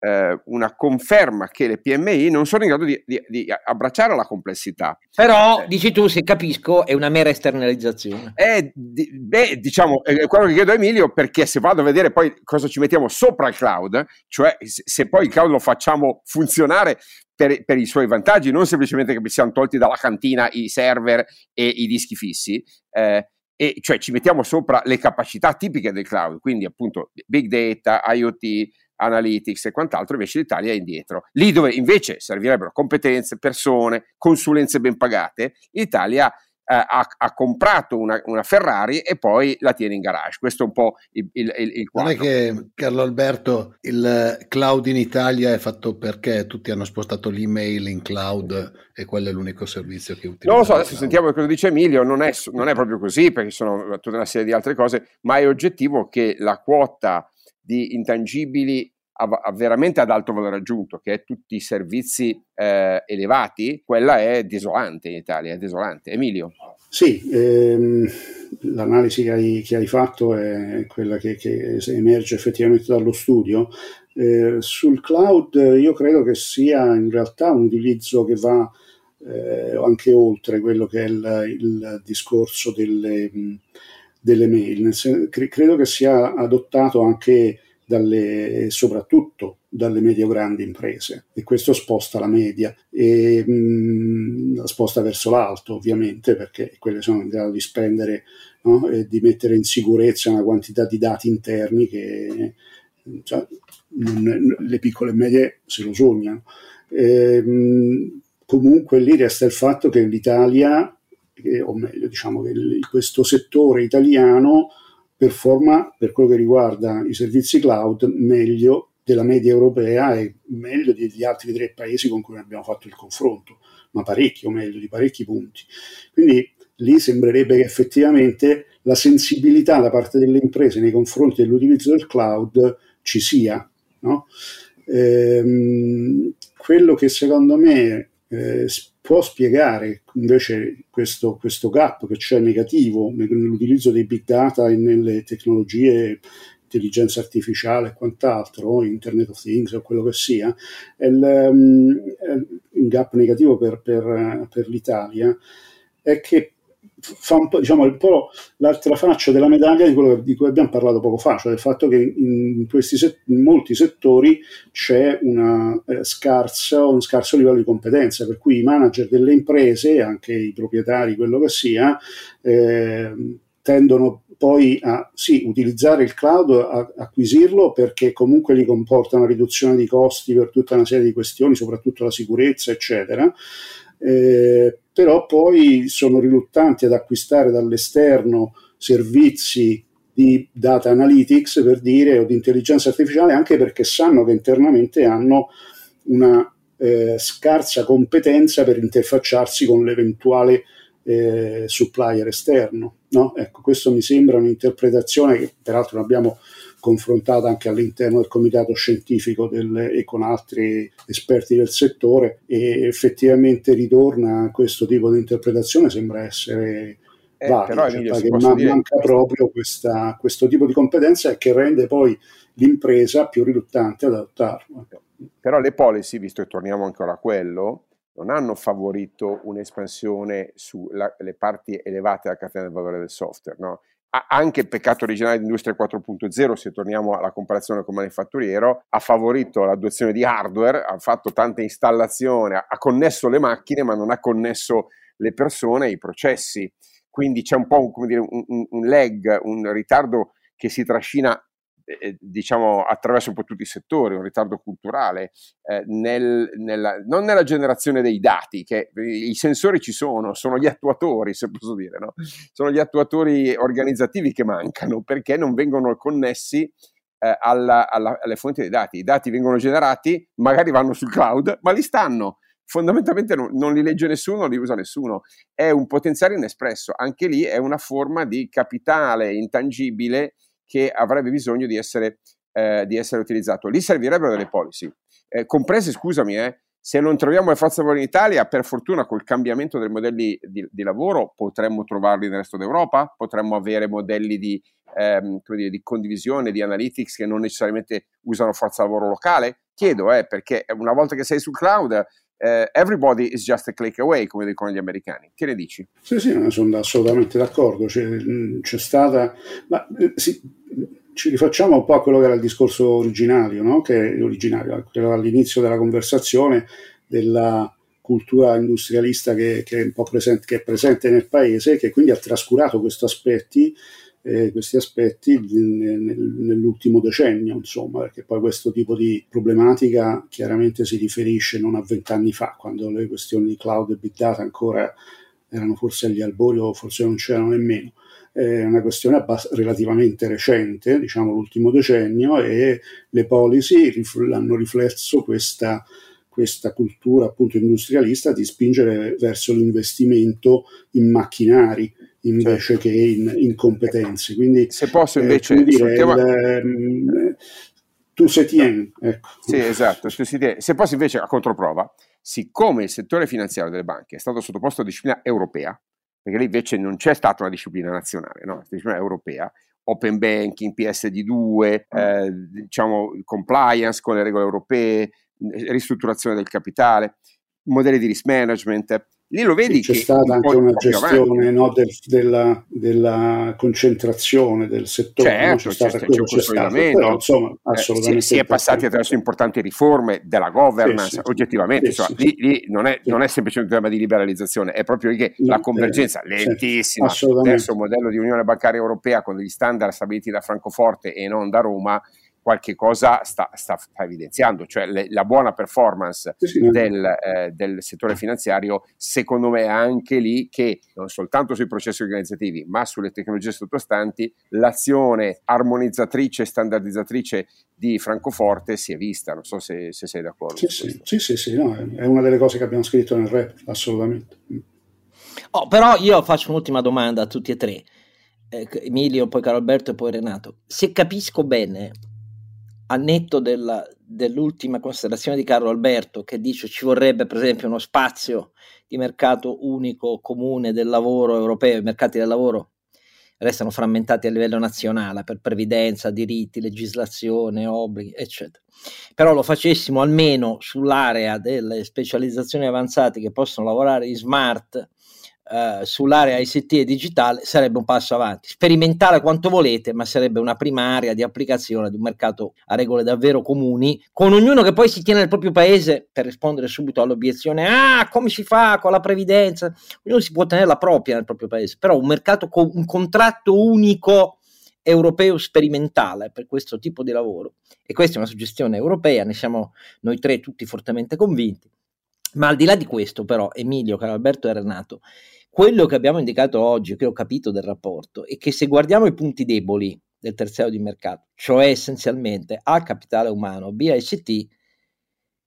eh, una conferma che le PMI non sono in grado di, di, di abbracciare la complessità. Però, eh. dici tu, se capisco, è una mera esternalizzazione. Eh, di, beh, diciamo, è quello che chiedo a Emilio, perché se vado a vedere poi cosa ci mettiamo sopra il cloud, cioè se, poi il cloud lo facciamo funzionare per, per, i suoi vantaggi, non semplicemente che siano tolti dalla cantina i server e i dischi fissi, eh, e cioè ci mettiamo sopra le capacità tipiche del cloud, quindi appunto big data, IoT, analytics e quant'altro, invece l'Italia è indietro. Lì dove invece servirebbero competenze, persone, consulenze ben pagate, l'Italia eh, ha, ha, comprato una, una, Ferrari e poi la tiene in garage. Questo è un po' il, il, il, il quadro. Non è che, Carlo Alberto, il cloud in Italia è fatto perché tutti hanno spostato l'email in cloud e quello è l'unico servizio che utilizzano. Non lo so, adesso sentiamo cosa dice Emilio, non è, non è proprio così perché sono tutta una serie di altre cose, ma è oggettivo che la quota di intangibili a, veramente ad alto valore aggiunto, che è tutti i servizi eh, elevati, quella è desolante in Italia, è desolante. Emilio. Sì, ehm, l'analisi che hai, che hai, fatto è quella che, che, emerge effettivamente dallo studio. Eh, sul cloud io credo che sia in realtà un utilizzo che va eh, anche oltre quello che è il, il discorso delle, delle mail. Credo che sia adottato anche dalle, soprattutto dalle medio-grandi imprese e questo sposta la media e mh, mm, la sposta verso l'alto ovviamente perché quelle sono in grado di spendere no? e di mettere in sicurezza una quantità di dati interni che cioè, non, le piccole e medie se lo sognano. E, mh, mm, comunque lì resta il fatto che l'Italia, o meglio diciamo che questo settore italiano performa per quello che riguarda i servizi cloud meglio della media europea e meglio degli altri tre paesi con cui abbiamo fatto il confronto, ma parecchio meglio, di parecchi punti. Quindi lì sembrerebbe che effettivamente la sensibilità da parte delle imprese nei confronti dell'utilizzo del cloud ci sia. No? Ehm, quello che secondo me eh, può spiegare invece questo, questo gap che c'è negativo nell'utilizzo dei big data e nelle tecnologie intelligenza artificiale e quant'altro, Internet of Things o quello che sia, è il, um, il gap negativo per, per, per l'Italia è che fa un po', diciamo, un po' l'altra faccia della medaglia di quello di cui abbiamo parlato poco fa, cioè del fatto che in, set, in molti settori c'è una, eh, scarsa, un scarso livello di competenza, per cui i manager delle imprese, anche i proprietari, quello che sia, eh, tendono poi a sì, utilizzare il cloud, a, acquisirlo perché comunque gli comporta una riduzione di costi per tutta una serie di questioni, soprattutto la sicurezza, eccetera. Eh, però poi sono riluttanti ad acquistare dall'esterno servizi di data analytics per dire o di intelligenza artificiale anche perché sanno che internamente hanno una eh, scarsa competenza per interfacciarsi con l'eventuale eh, supplier esterno. No? Ecco, questo mi sembra un'interpretazione che peraltro abbiamo confrontata anche all'interno del comitato scientifico del, e con altri esperti del settore e effettivamente ritorna a questo tipo di interpretazione sembra essere eh, valida, cioè, che man- dire... manca proprio questa, questo tipo di competenza e che rende poi l'impresa più riluttante ad adottarlo. Però le policy, visto che torniamo ancora a quello, non hanno favorito un'espansione sulle parti elevate della catena del valore del software. No? Anche il peccato originale di Industria 4.0, se torniamo alla comparazione con manifatturiero, ha favorito l'adozione di hardware, ha fatto tanta installazione, ha connesso le macchine, ma non ha connesso le persone e i processi. Quindi c'è un po' un, dire, un, un lag, un ritardo che si trascina diciamo attraverso un po' tutti i settori, un ritardo culturale, eh, nel, nella, non nella generazione dei dati, che i sensori ci sono, sono gli attuatori, se posso dire, no? sono gli attuatori organizzativi che mancano perché non vengono connessi eh, alla, alla, alle fonti dei dati. I dati vengono generati, magari vanno sul cloud, ma li stanno fondamentalmente non, non, li legge nessuno, non li usa nessuno. È un potenziale inespresso. Anche lì è una forma di capitale intangibile che avrebbe bisogno di essere, eh, di essere utilizzato. Lì servirebbero delle policy, eh, comprese, scusami, eh, se non troviamo le forze lavoro in Italia, per fortuna col cambiamento dei modelli di, di, lavoro potremmo trovarli nel resto d'Europa, potremmo avere modelli di, ehm, dire, di, condivisione, di analytics che non necessariamente usano forza lavoro locale. Chiedo, eh, perché una volta che sei sul cloud, Uh, everybody is just a click away, come dicono gli americani. Che ne dici? Sì, sì, sono assolutamente d'accordo. C'è, c'è stata. Ma, eh, sì, ci rifacciamo un po' a quello che era il discorso originario, no? che, originario, quello all'inizio della conversazione della cultura industrialista che, che, è presente, che, è presente, nel paese, che quindi ha trascurato questi aspetti, eh, questi aspetti nel, nell'ultimo decennio, insomma, perché poi questo tipo di problematica chiaramente si riferisce non a vent'anni fa, quando le questioni di cloud e big data ancora erano forse agli albori o forse non c'erano nemmeno. È una questione abbass- relativamente recente, diciamo l'ultimo decennio, e le policy rif- hanno riflesso questa, questa cultura appunto industrialista di spingere verso l'investimento in macchinari invece certo. che in, in, competenze. Quindi, se posso eh, invece eh, dire, tema... il, um, tu se tieni, ecco. Sì, esatto, se posso invece a controprova, siccome il settore finanziario delle banche è stato sottoposto a disciplina europea, perché lì invece non c'è stata una disciplina nazionale, no? disciplina europea, open banking, PSD2, eh, diciamo compliance con le regole europee, ristrutturazione del capitale, modelli di risk management, Lì lo vedi sì, c'è stata anche una gestione no, del, della, della, concentrazione del settore. Certo, c'è, c'è, c'è, c'è consolidamento. Però, insomma, assolutamente. Eh, si, si, è passati attraverso importanti riforme della governance, sì, oggettivamente. Sì, insomma, lì, lì non, è, non, è, semplicemente un tema di liberalizzazione, è proprio che no, la convergenza eh, lentissima verso un modello di Unione Bancaria Europea con degli standard stabiliti da Francoforte e non da Roma qualche cosa sta, sta, sta evidenziando, cioè le, la buona performance sì, del, eh, del, settore finanziario, secondo me è anche lì che non soltanto sui processi organizzativi, ma sulle tecnologie sottostanti, l'azione armonizzatrice e standardizzatrice di Francoforte si è vista, non so se, se sei d'accordo. Sì, sì, sì, sì, sì no, è una delle cose che abbiamo scritto nel rap, assolutamente. Oh, però io faccio un'ultima domanda a tutti e tre. Eh, Emilio, poi Carlo Alberto e poi Renato. Se capisco bene, a netto della, dell'ultima considerazione di Carlo Alberto che dice ci vorrebbe per esempio uno spazio di mercato unico comune del lavoro europeo, i mercati del lavoro restano frammentati a livello nazionale per previdenza, diritti, legislazione, obblighi, eccetera. Però lo facessimo almeno sull'area delle specializzazioni avanzate che possono lavorare in smart eh, sull'area ICT e digitale sarebbe un passo avanti. Sperimentare quanto volete, ma sarebbe una primaria di applicazione di un mercato a regole davvero comuni, con ognuno che poi si tiene nel proprio paese per rispondere subito all'obiezione: ah, come si fa con la previdenza? Ognuno si può tenere la propria nel proprio paese, però un mercato con un contratto unico europeo sperimentale per questo tipo di lavoro. E questa è una suggestione europea, ne siamo noi tre tutti fortemente convinti. Ma al di là di questo, però, Emilio, Carlo Alberto e Renato, quello che abbiamo indicato oggi, che ho capito del rapporto, è che se guardiamo i punti deboli del terziario di mercato, cioè essenzialmente A capitale umano, B ICT,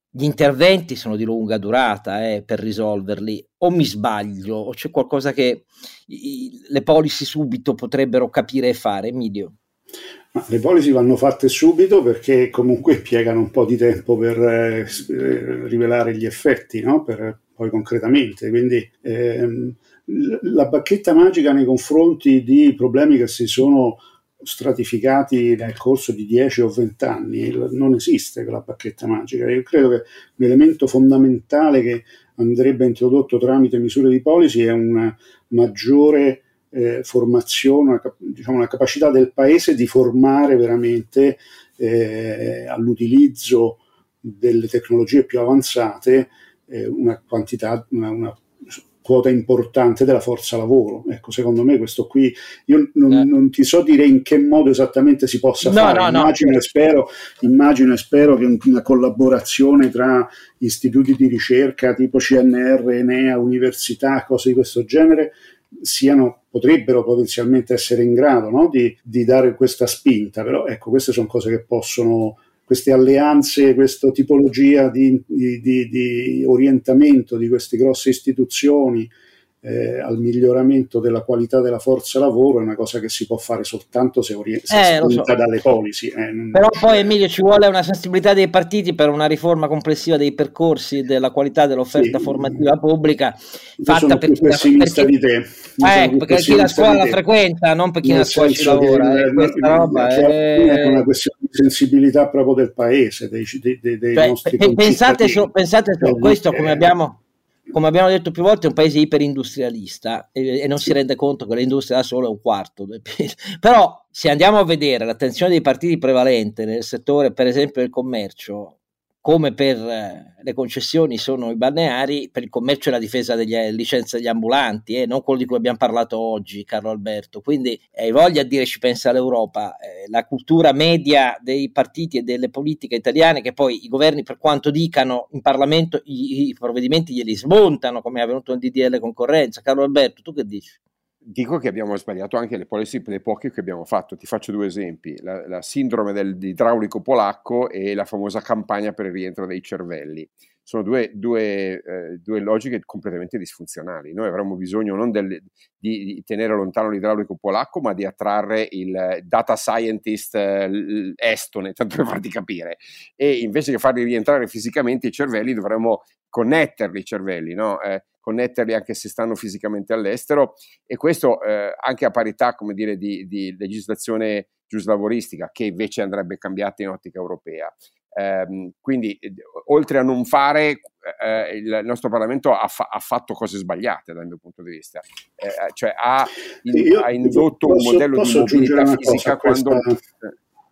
gli interventi sono di lunga durata eh, per risolverli, o mi sbaglio, o c'è qualcosa che i, le policy subito potrebbero capire e fare, Emilio? Ma le policy vanno fatte subito perché comunque impiegano un po' di tempo per eh, rivelare gli effetti, no? per, poi concretamente. Quindi ehm, la bacchetta magica nei confronti di problemi che si sono stratificati nel corso di 10 o 20 anni non esiste quella bacchetta magica. Io credo che l'elemento fondamentale che andrebbe introdotto tramite misure di policy è una maggiore eh, formazione, una, diciamo, una capacità del paese di formare veramente eh, all'utilizzo delle tecnologie più avanzate eh, una quantità, una, una quota importante della forza lavoro. Ecco, secondo me questo qui, io non, eh. non ti so dire in che modo esattamente si possa no, fare, no, immagino, no. E spero, immagino e spero che una collaborazione tra istituti di ricerca tipo CNR, Enea, università, cose di questo genere, siano, potrebbero potenzialmente essere in grado no? di, di dare questa spinta, però ecco, queste sono cose che possono queste alleanze, questa tipologia di, di, di, orientamento di queste grosse istituzioni eh, al miglioramento della qualità della forza lavoro è una cosa che si può fare soltanto se, ori- se eh, so. dalle policy. Eh, Però poi Emilio ci vuole una sensibilità dei partiti per una riforma complessiva dei percorsi della qualità dell'offerta sì. formativa pubblica fatta per chi, pessimista di te. Eh, perché chi la scuola la frequenta, non per chi la scuola ci lavora. Che, eh, questa roba è... una questione di sensibilità proprio del paese, dei, dei, dei cioè, nostri pensate su, pensate su questo come abbiamo come abbiamo detto più volte, è un paese iperindustrialista e, e non si rende conto che l'industria da solo è un quarto del PIL. Però se andiamo a vedere l'attenzione dei partiti prevalente nel settore, per esempio, del commercio, come per eh, le concessioni sono i balneari, per il commercio e la difesa delle eh, licenze degli ambulanti, eh, non quello di cui abbiamo parlato oggi, Carlo Alberto. Quindi hai voglia a dire ci pensa l'Europa, eh, la cultura media dei partiti e delle politiche italiane, che poi i governi, per quanto dicano in Parlamento, i, i provvedimenti glieli smontano, come è avvenuto nel DDL concorrenza. Carlo Alberto, tu che dici? Dico che abbiamo sbagliato anche le policy, le poche che abbiamo fatto. Ti faccio due esempi: la, la sindrome dell'idraulico polacco e la famosa campagna per il rientro dei cervelli. Sono due, due, eh, due logiche completamente disfunzionali. Noi avremmo bisogno non del, di, di, tenere lontano l'idraulico polacco, ma di attrarre il data scientist eh, estone, tanto per farti capire. E invece che farli rientrare fisicamente i cervelli, dovremmo connetterli i cervelli, no? eh, connetterli anche se stanno fisicamente all'estero e questo eh, anche a parità come dire, di, di legislazione giuslavoristica che invece andrebbe cambiata in ottica europea. Eh, quindi oltre a non fare eh, il nostro Parlamento ha, fa- ha, fatto cose sbagliate dal mio punto di vista eh, cioè ha, in- ha indotto posso, un modello di mobilità fisica quando questa...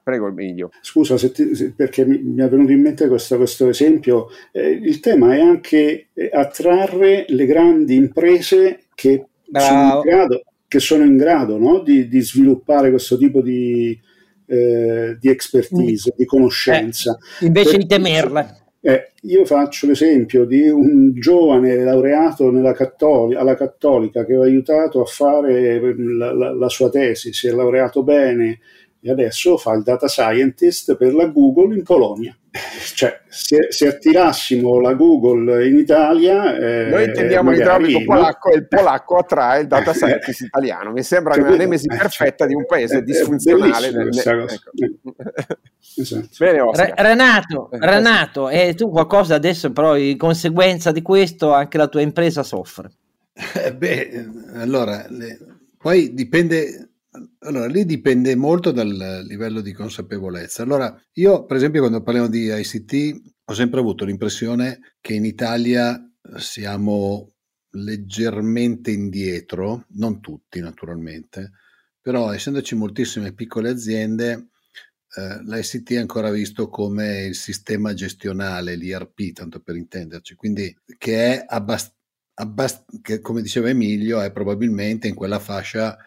Prego Emilio. Scusa se ti, se, perché mi, mi, è venuto in mente questo, questo esempio. Eh, il tema è anche eh, attrarre le grandi imprese che sono in grado, sono in grado no? di, di, sviluppare questo tipo di, eh, di expertise, di conoscenza. Eh, invece per, di temerle. Eh, io faccio l'esempio di un giovane laureato cattolica, alla Cattolica che ho aiutato a fare la, la, la sua tesi, si è laureato bene, e adesso fa il data scientist per la Google in Polonia. Cioè, se, se attirassimo la Google in Italia... Eh, Noi intendiamo l'idraulico polacco e il polacco attrae il data scientist italiano. Mi sembra una nemesi perfetta di un paese disfunzionale. Nel, ecco. esatto. Bene, Renato, Renato, e tu qualcosa adesso però in conseguenza di questo anche la tua impresa soffre. Eh, beh, allora, le, poi dipende allora, lì dipende molto dal livello di consapevolezza. Allora, io, per esempio, quando parliamo di ICT, ho sempre avuto l'impressione che in Italia siamo leggermente indietro, non tutti naturalmente, però essendoci moltissime piccole aziende, eh, l'ICT è ancora visto come il sistema gestionale, l'IRP, tanto per intenderci, quindi che è abbastanza, abbast- come diceva Emilio, è probabilmente in quella fascia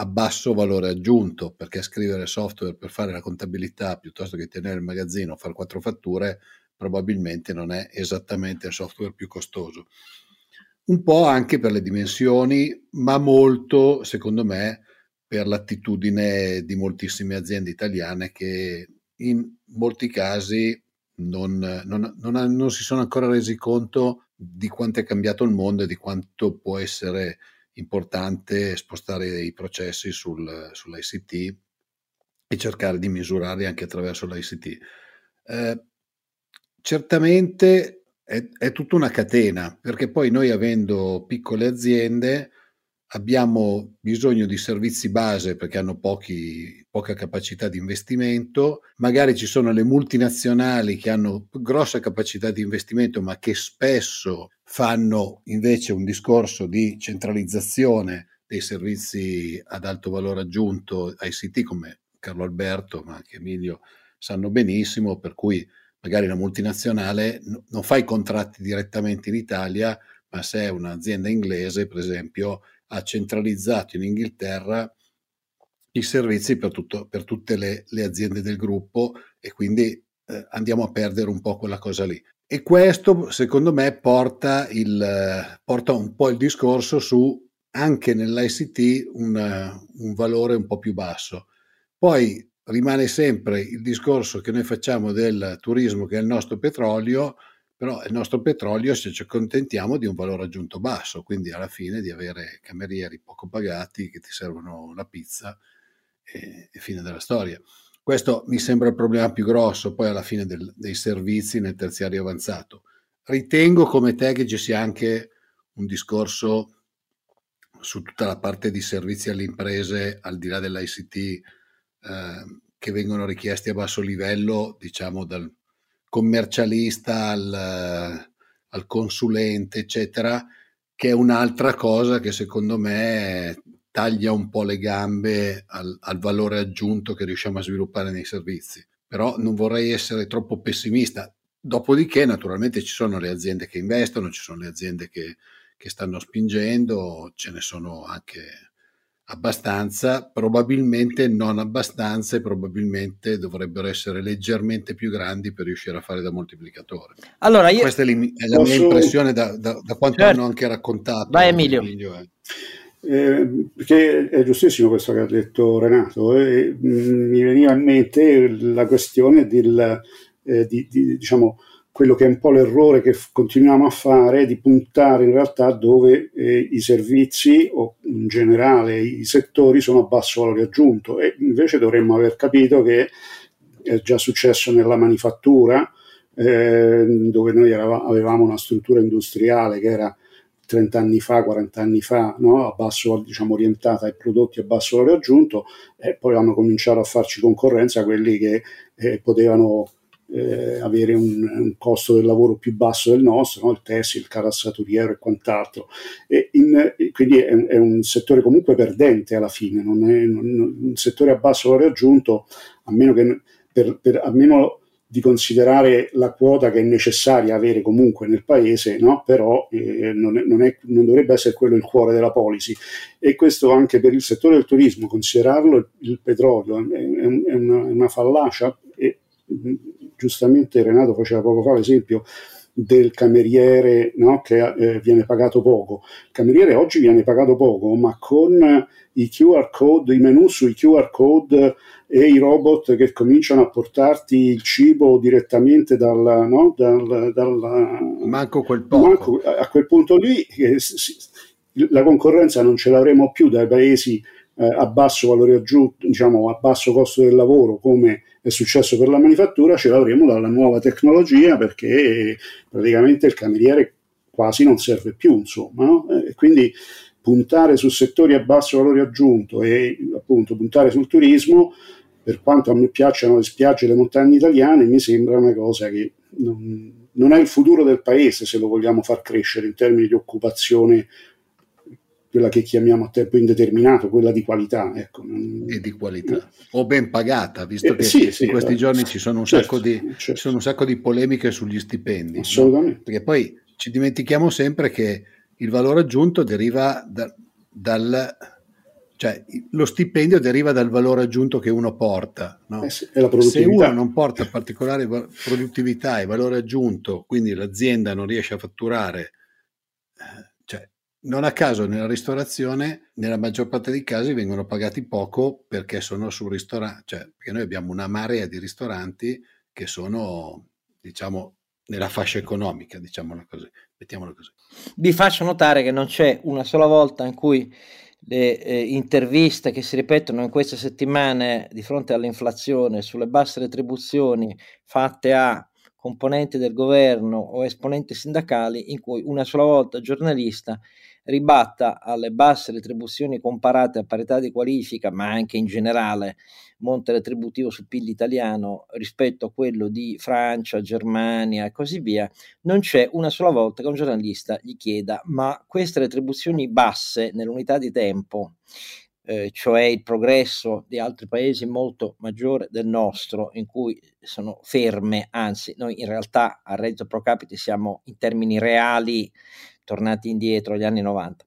a basso valore aggiunto, perché scrivere software per fare la contabilità piuttosto che tenere il magazzino fare quattro fatture probabilmente non è esattamente il software più costoso. Un po' anche per le dimensioni, ma molto, secondo me, per l'attitudine di moltissime aziende italiane che in molti casi non, non, non, non si sono ancora resi conto di quanto è cambiato il mondo e di quanto può essere importante spostare i processi sul, sull'ICT e cercare di misurarli anche attraverso l'ICT. Eh, certamente è, è, tutta una catena, perché poi noi avendo piccole aziende abbiamo bisogno di servizi base perché hanno pochi, poca capacità di investimento, magari ci sono le multinazionali che hanno grossa capacità di investimento ma che spesso fanno invece un discorso di centralizzazione dei servizi ad alto valore aggiunto ICT come Carlo Alberto ma anche Emilio sanno benissimo, per cui magari la multinazionale non fa i contratti direttamente in Italia, ma se è un'azienda inglese, per esempio, ha centralizzato in Inghilterra i servizi per, tutto, per tutte le, le, aziende del gruppo e quindi eh, andiamo a perdere un po' quella cosa lì. E questo, secondo me, porta, il, porta un po' il discorso su anche nell'ICT un, un valore un po' più basso. Poi rimane sempre il discorso che noi facciamo del turismo, che è il nostro petrolio, però il nostro petrolio se ci accontentiamo di un valore aggiunto basso, quindi alla fine di avere camerieri poco pagati che ti servono la pizza e, e fine della storia. Questo mi sembra il problema più grosso poi alla fine del, dei servizi nel terziario avanzato. Ritengo come te che ci sia anche un discorso su tutta la parte di servizi alle imprese al di là dell'ICT eh, che vengono richiesti a basso livello, diciamo dal commercialista al, al consulente, eccetera, che è un'altra cosa che secondo me taglia un po' le gambe al, al, valore aggiunto che riusciamo a sviluppare nei servizi. Però non vorrei essere troppo pessimista. Dopodiché, naturalmente, ci sono le aziende che investono, ci sono le aziende che, che stanno spingendo, ce ne sono anche abbastanza, probabilmente non abbastanza e probabilmente dovrebbero essere leggermente più grandi per riuscire a fare da moltiplicatore. Allora, io... Questa è, è la Posso... mia impressione da, da, da quanto certo. hanno anche raccontato. Vai Emilio. Emilio eh. Eh, perché è giustissimo questo che ha detto Renato, eh, mi veniva in mente la questione del, eh, di, di, diciamo, quello che è un po' l'errore che continuiamo a fare di puntare in realtà dove eh, i servizi o in generale i settori sono a basso valore aggiunto e invece dovremmo aver capito che è già successo nella manifattura eh, dove noi eravamo, avevamo una struttura industriale che era 30 anni fa, 40 anni fa, no? basso, diciamo, orientata ai prodotti a basso valore aggiunto e poi hanno cominciato a farci concorrenza quelli che eh, potevano eh, avere un, un, costo del lavoro più basso del nostro, no? il tessile, il carassaturiero e quant'altro. E in, quindi è, è, un settore comunque perdente alla fine, non è non, un settore a basso valore aggiunto, a meno, che, per, per, a meno di considerare la quota che è necessaria avere comunque nel paese, no? però eh, non, è, non, è, non, dovrebbe essere quello il cuore della policy. E questo anche per il settore del turismo, considerarlo il, petrolio è, è, una, una fallacia e giustamente Renato faceva poco fa l'esempio del cameriere no? che eh, viene pagato poco. Il cameriere oggi viene pagato poco, ma con i QR code, i menu sui QR code e i robot che cominciano a portarti il cibo direttamente dal, no? dal, dal manco quel poco. Manco, a quel punto lì eh, la concorrenza non ce l'avremo più dai paesi eh, a basso valore aggiunto, diciamo a basso costo del lavoro come è successo per la manifattura, ce l'avremo dalla nuova tecnologia perché praticamente il cameriere quasi non serve più, insomma, no? e quindi puntare su settori a basso valore aggiunto e appunto puntare sul turismo, per quanto a me piacciono le spiagge e le montagne italiane, mi sembra una cosa che non, non è il futuro del paese se lo vogliamo far crescere in termini di occupazione quella che chiamiamo a tempo indeterminato, quella di qualità. Ecco. E di qualità, o ben pagata, visto eh, che sì, sì, in questi eh, giorni ci sono, certo, di, certo. ci sono, un sacco di, polemiche sugli stipendi. Assolutamente. No? Perché poi ci dimentichiamo sempre che il valore aggiunto deriva da, dal... Cioè, lo stipendio deriva dal valore aggiunto che uno porta. No? Eh sì, Se uno non porta particolare produttività e valore aggiunto, quindi l'azienda non riesce a fatturare non a caso nella ristorazione, nella maggior parte dei casi, vengono pagati poco perché sono sul ristorante, cioè perché noi abbiamo una marea di ristoranti che sono, diciamo, nella fascia economica, diciamola così, mettiamola così. Vi faccio notare che non c'è una sola volta in cui le eh, interviste che si ripetono in queste settimane di fronte all'inflazione sulle basse retribuzioni fatte a componenti del governo o esponenti sindacali in cui una sola volta giornalista ribatta alle basse retribuzioni comparate a parità di qualifica, ma anche in generale monte retributivo sul PIL italiano rispetto a quello di Francia, Germania e così via, non c'è una sola volta che un giornalista gli chieda ma queste retribuzioni basse nell'unità di tempo eh, cioè il progresso di altri paesi molto maggiore del nostro, in cui sono ferme, anzi noi in realtà a reddito pro capite siamo in termini reali tornati indietro agli anni 90,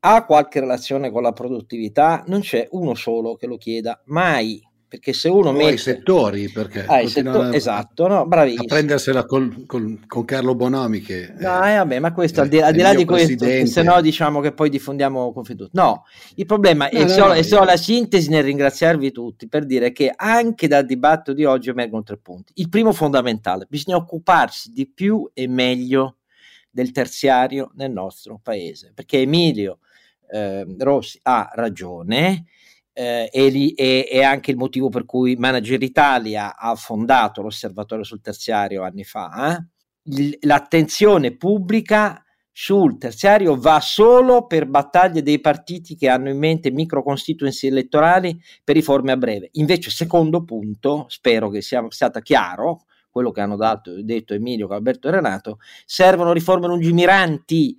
ha qualche relazione con la produttività? Non c'è uno solo che lo chieda, mai. Perché se uno mette... i settori, perché... Ah, settori, a, esatto, no, bravissimo. A prendersela col, col, con Carlo Bonomi che... No, eh, vabbè, ma questo, al di, al di là di questo, se no diciamo che poi diffondiamo confidenza. No, il problema no, è, no, se, ho, no, se ho la sintesi nel ringraziarvi tutti per dire che anche dal dibattito di oggi emergono tre punti. Il primo fondamentale, bisogna occuparsi di più e meglio del terziario nel nostro paese, perché Emilio eh, Rossi ha ragione eh, e, e, e, anche il motivo per cui Manager Italia ha fondato l'osservatorio sul terziario anni fa. Eh? Il, l'attenzione pubblica sul terziario va solo per battaglie dei partiti che hanno in mente micro constituency elettorali per riforme a breve. Invece, secondo punto, spero che sia stato chiaro, quello che hanno dato, detto Emilio, Alberto e Renato, servono riforme lungimiranti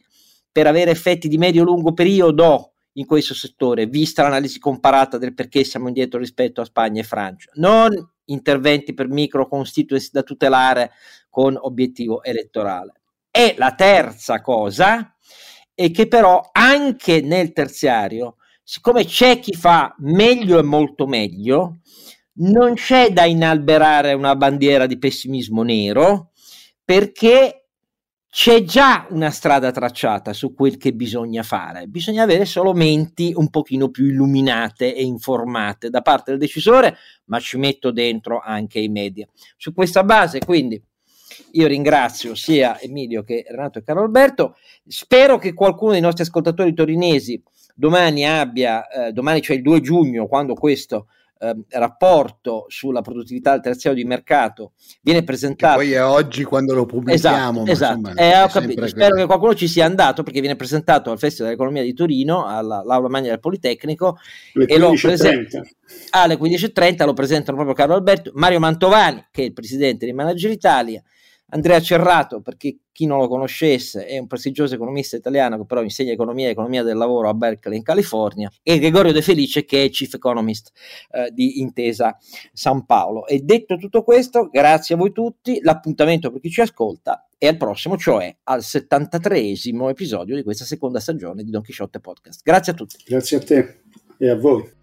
per avere effetti di medio-lungo periodo in questo settore, vista l'analisi comparata del perché siamo indietro rispetto a Spagna e Francia. Non interventi per micro constituency da tutelare con obiettivo elettorale. E la terza cosa è che però anche nel terziario, siccome c'è chi fa meglio e molto meglio, non c'è da inalberare una bandiera di pessimismo nero perché c'è già una strada tracciata su quel che bisogna fare, bisogna avere solo menti un pochino più illuminate e informate da parte del decisore, ma ci metto dentro anche i media. Su questa base, quindi, io ringrazio sia Emilio che Renato e Carlo Alberto, spero che qualcuno dei nostri ascoltatori torinesi domani abbia, eh, domani cioè il 2 giugno, quando questo eh, rapporto sulla produttività del terziario di mercato viene presentato. Che poi è oggi quando lo pubblichiamo. Esatto, esatto. Eh, capito, spero che qualcuno ci sia andato perché viene presentato al Festival dell'Economia di Torino, all'Aula Magna del Politecnico. e lo presenta alle 15.30 lo presentano proprio Carlo Alberto, Mario Mantovani, che è il presidente di Manager Italia, Andrea Cerrato, perché chi non lo conoscesse, è un prestigioso economista italiano che però insegna economia e economia del lavoro a Berkeley in California, e Gregorio De Felice che è Chief Economist eh, di Intesa San Paolo. E detto tutto questo, grazie a voi tutti, l'appuntamento per chi ci ascolta è al prossimo, cioè al 73 episodio di questa seconda stagione di Don Chisciotte Podcast. Grazie a tutti. Grazie a te e a voi.